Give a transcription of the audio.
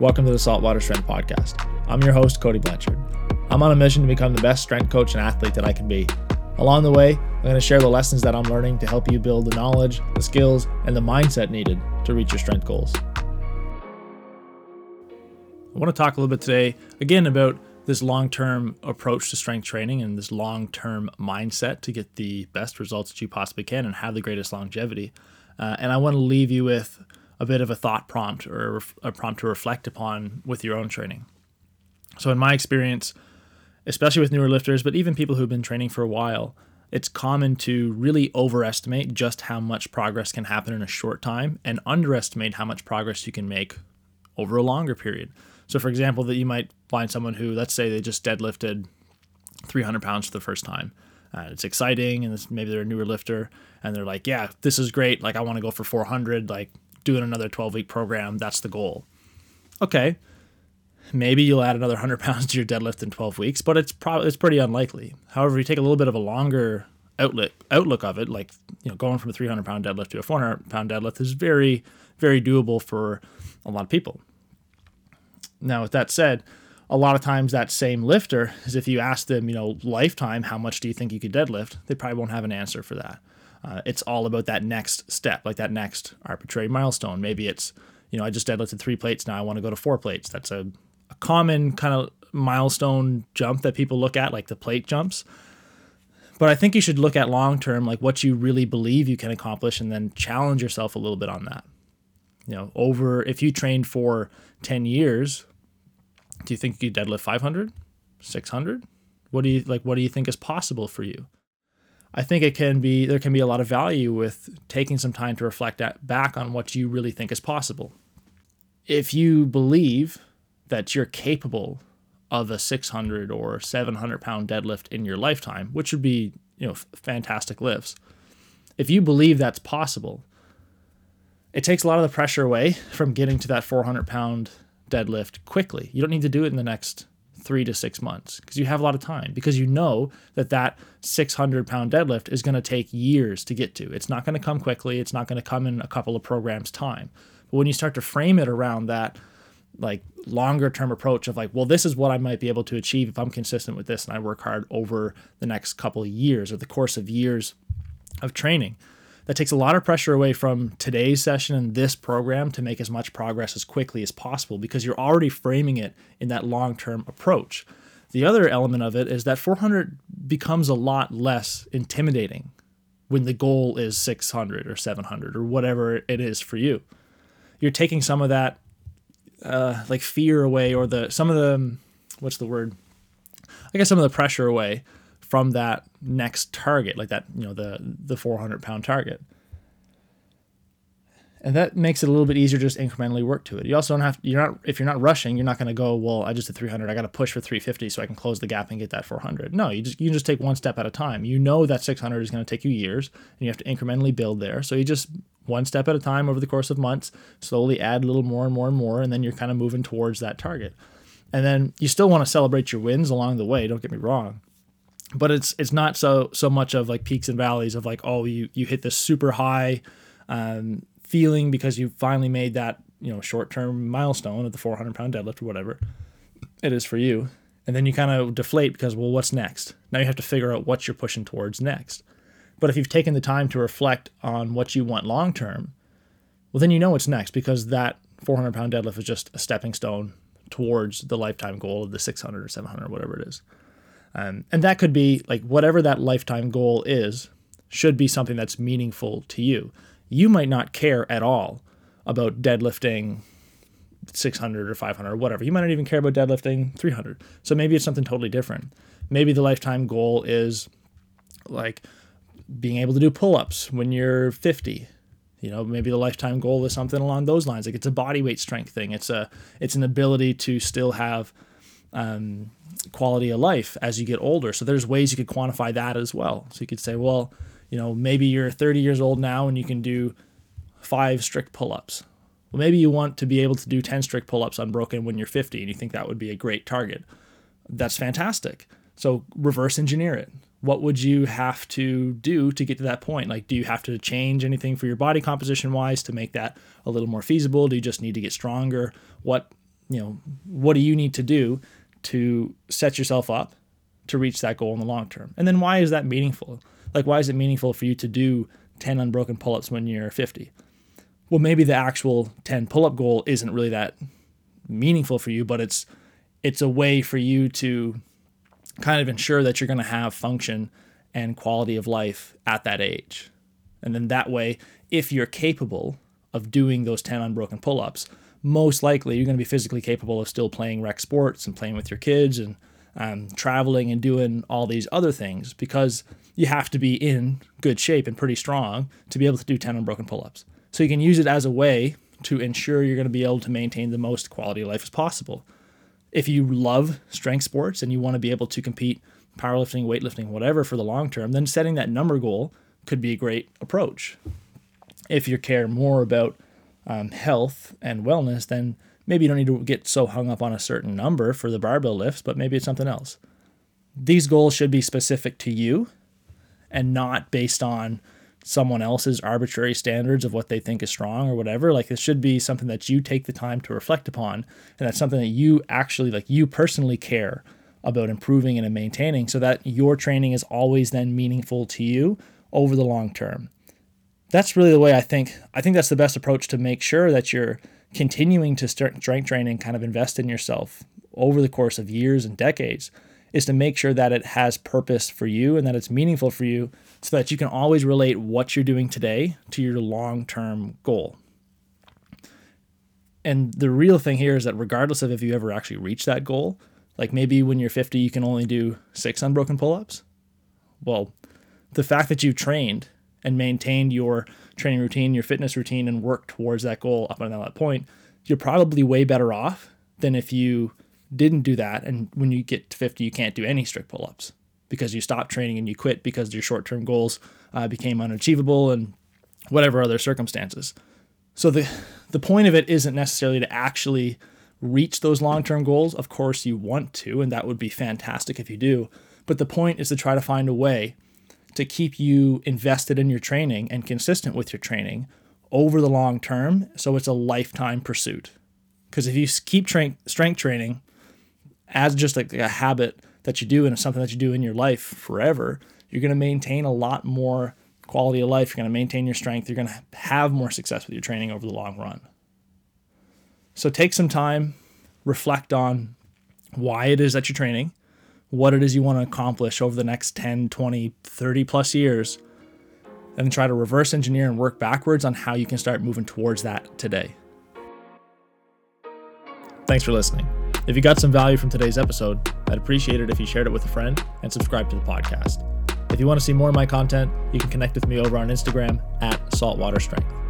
Welcome to the Saltwater Strength Podcast. I'm your host, Cody Blanchard. I'm on a mission to become the best strength coach and athlete that I can be. Along the way, I'm going to share the lessons that I'm learning to help you build the knowledge, the skills, and the mindset needed to reach your strength goals. I want to talk a little bit today, again, about this long term approach to strength training and this long term mindset to get the best results that you possibly can and have the greatest longevity. Uh, and I want to leave you with a bit of a thought prompt or a prompt to reflect upon with your own training. So, in my experience, especially with newer lifters, but even people who've been training for a while, it's common to really overestimate just how much progress can happen in a short time and underestimate how much progress you can make over a longer period. So, for example, that you might find someone who, let's say, they just deadlifted 300 pounds for the first time. Uh, it's exciting, and maybe they're a newer lifter, and they're like, "Yeah, this is great. Like, I want to go for 400. Like, doing another 12 week program. That's the goal. Okay, maybe you'll add another 100 pounds to your deadlift in 12 weeks, but it's probably it's pretty unlikely. However, you take a little bit of a longer outlook outlook of it, like you know, going from a 300 pound deadlift to a 400 pound deadlift is very very doable for a lot of people. Now, with that said, a lot of times that same lifter is if you ask them, you know, lifetime, how much do you think you could deadlift? They probably won't have an answer for that. Uh, it's all about that next step, like that next arbitrary milestone. Maybe it's, you know, I just deadlifted three plates. Now I want to go to four plates. That's a, a common kind of milestone jump that people look at, like the plate jumps. But I think you should look at long term, like what you really believe you can accomplish, and then challenge yourself a little bit on that. You know, over if you trained for 10 years, do you think you could deadlift 500, 600? What do you like? What do you think is possible for you? I think it can be there can be a lot of value with taking some time to reflect back on what you really think is possible. If you believe that you're capable of a 600 or 700 pound deadlift in your lifetime, which would be you know fantastic lifts, if you believe that's possible, it takes a lot of the pressure away from getting to that 400 pound deadlift quickly. You don't need to do it in the next three to six months because you have a lot of time because you know that that 600 pound deadlift is going to take years to get to. It's not going to come quickly. It's not going to come in a couple of programs time. But when you start to frame it around that like longer term approach of like, well, this is what I might be able to achieve if I'm consistent with this and I work hard over the next couple of years or the course of years of training that takes a lot of pressure away from today's session and this program to make as much progress as quickly as possible because you're already framing it in that long term approach. The other element of it is that 400 becomes a lot less intimidating when the goal is 600 or 700 or whatever it is for you. You're taking some of that uh, like fear away or the some of the what's the word? I guess some of the pressure away from that next target, like that, you know, the the 400 pound target. And that makes it a little bit easier just incrementally work to it. You also don't have you're not if you're not rushing, you're not going to go, well, I just did 300, I got to push for 350 so I can close the gap and get that 400. No, you just you just take one step at a time. You know that 600 is going to take you years and you have to incrementally build there. So you just one step at a time over the course of months, slowly add a little more and more and more and then you're kind of moving towards that target. And then you still want to celebrate your wins along the way, don't get me wrong but it's it's not so so much of like peaks and valleys of like oh you you hit this super high um, feeling because you finally made that you know short term milestone of the 400 pound deadlift or whatever it is for you. And then you kind of deflate because well what's next? Now you have to figure out what you're pushing towards next. But if you've taken the time to reflect on what you want long term well then you know what's next because that 400 pound deadlift is just a stepping stone towards the lifetime goal of the 600 or 700 or whatever it is um, and that could be like whatever that lifetime goal is, should be something that's meaningful to you. You might not care at all about deadlifting 600 or 500 or whatever. You might not even care about deadlifting 300. So maybe it's something totally different. Maybe the lifetime goal is like being able to do pull ups when you're 50. You know, maybe the lifetime goal is something along those lines. Like it's a body weight strength thing. It's a it's an ability to still have um, quality of life as you get older. So there's ways you could quantify that as well. So you could say, well, you know, maybe you're 30 years old now and you can do five strict pull-ups. Well, maybe you want to be able to do 10 strict pull-ups unbroken when you're 50 and you think that would be a great target. That's fantastic. So reverse engineer it. What would you have to do to get to that point? Like, do you have to change anything for your body composition wise to make that a little more feasible? Do you just need to get stronger? What you know, what do you need to do to set yourself up to reach that goal in the long term? And then why is that meaningful? Like, why is it meaningful for you to do 10 unbroken pull ups when you're 50? Well, maybe the actual 10 pull up goal isn't really that meaningful for you, but it's it's a way for you to kind of ensure that you're going to have function and quality of life at that age. And then that way, if you're capable of doing those 10 unbroken pull ups, most likely you're going to be physically capable of still playing rec sports and playing with your kids and um, traveling and doing all these other things because you have to be in good shape and pretty strong to be able to do 10 unbroken pull ups. So you can use it as a way to ensure you're going to be able to maintain the most quality of life as possible. If you love strength sports and you want to be able to compete powerlifting, weightlifting, whatever for the long term, then setting that number goal could be a great approach. If you care more about um, health and wellness, then maybe you don't need to get so hung up on a certain number for the barbell lifts, but maybe it's something else. These goals should be specific to you and not based on someone else's arbitrary standards of what they think is strong or whatever. Like it should be something that you take the time to reflect upon, and that's something that you actually like you personally care about improving and maintaining, so that your training is always then meaningful to you over the long term. That's really the way I think. I think that's the best approach to make sure that you're continuing to strength training, kind of invest in yourself over the course of years and decades is to make sure that it has purpose for you and that it's meaningful for you so that you can always relate what you're doing today to your long term goal. And the real thing here is that regardless of if you ever actually reach that goal, like maybe when you're 50, you can only do six unbroken pull ups. Well, the fact that you've trained and maintained your training routine, your fitness routine, and worked towards that goal up until that point, you're probably way better off than if you didn't do that. And when you get to 50 you can't do any strict pull-ups because you stopped training and you quit because your short-term goals uh, became unachievable and whatever other circumstances. So the the point of it isn't necessarily to actually reach those long-term goals. Of course you want to and that would be fantastic if you do. But the point is to try to find a way to keep you invested in your training and consistent with your training over the long term so it's a lifetime pursuit because if you keep tra- strength training as just like a habit that you do and something that you do in your life forever, you're going to maintain a lot more quality of life. You're going to maintain your strength. You're going to have more success with your training over the long run. So take some time, reflect on why it is that you're training, what it is you want to accomplish over the next 10, 20, 30 plus years, and try to reverse engineer and work backwards on how you can start moving towards that today. Thanks for listening. If you got some value from today's episode, I'd appreciate it if you shared it with a friend and subscribe to the podcast. If you want to see more of my content, you can connect with me over on Instagram at Saltwater Strength.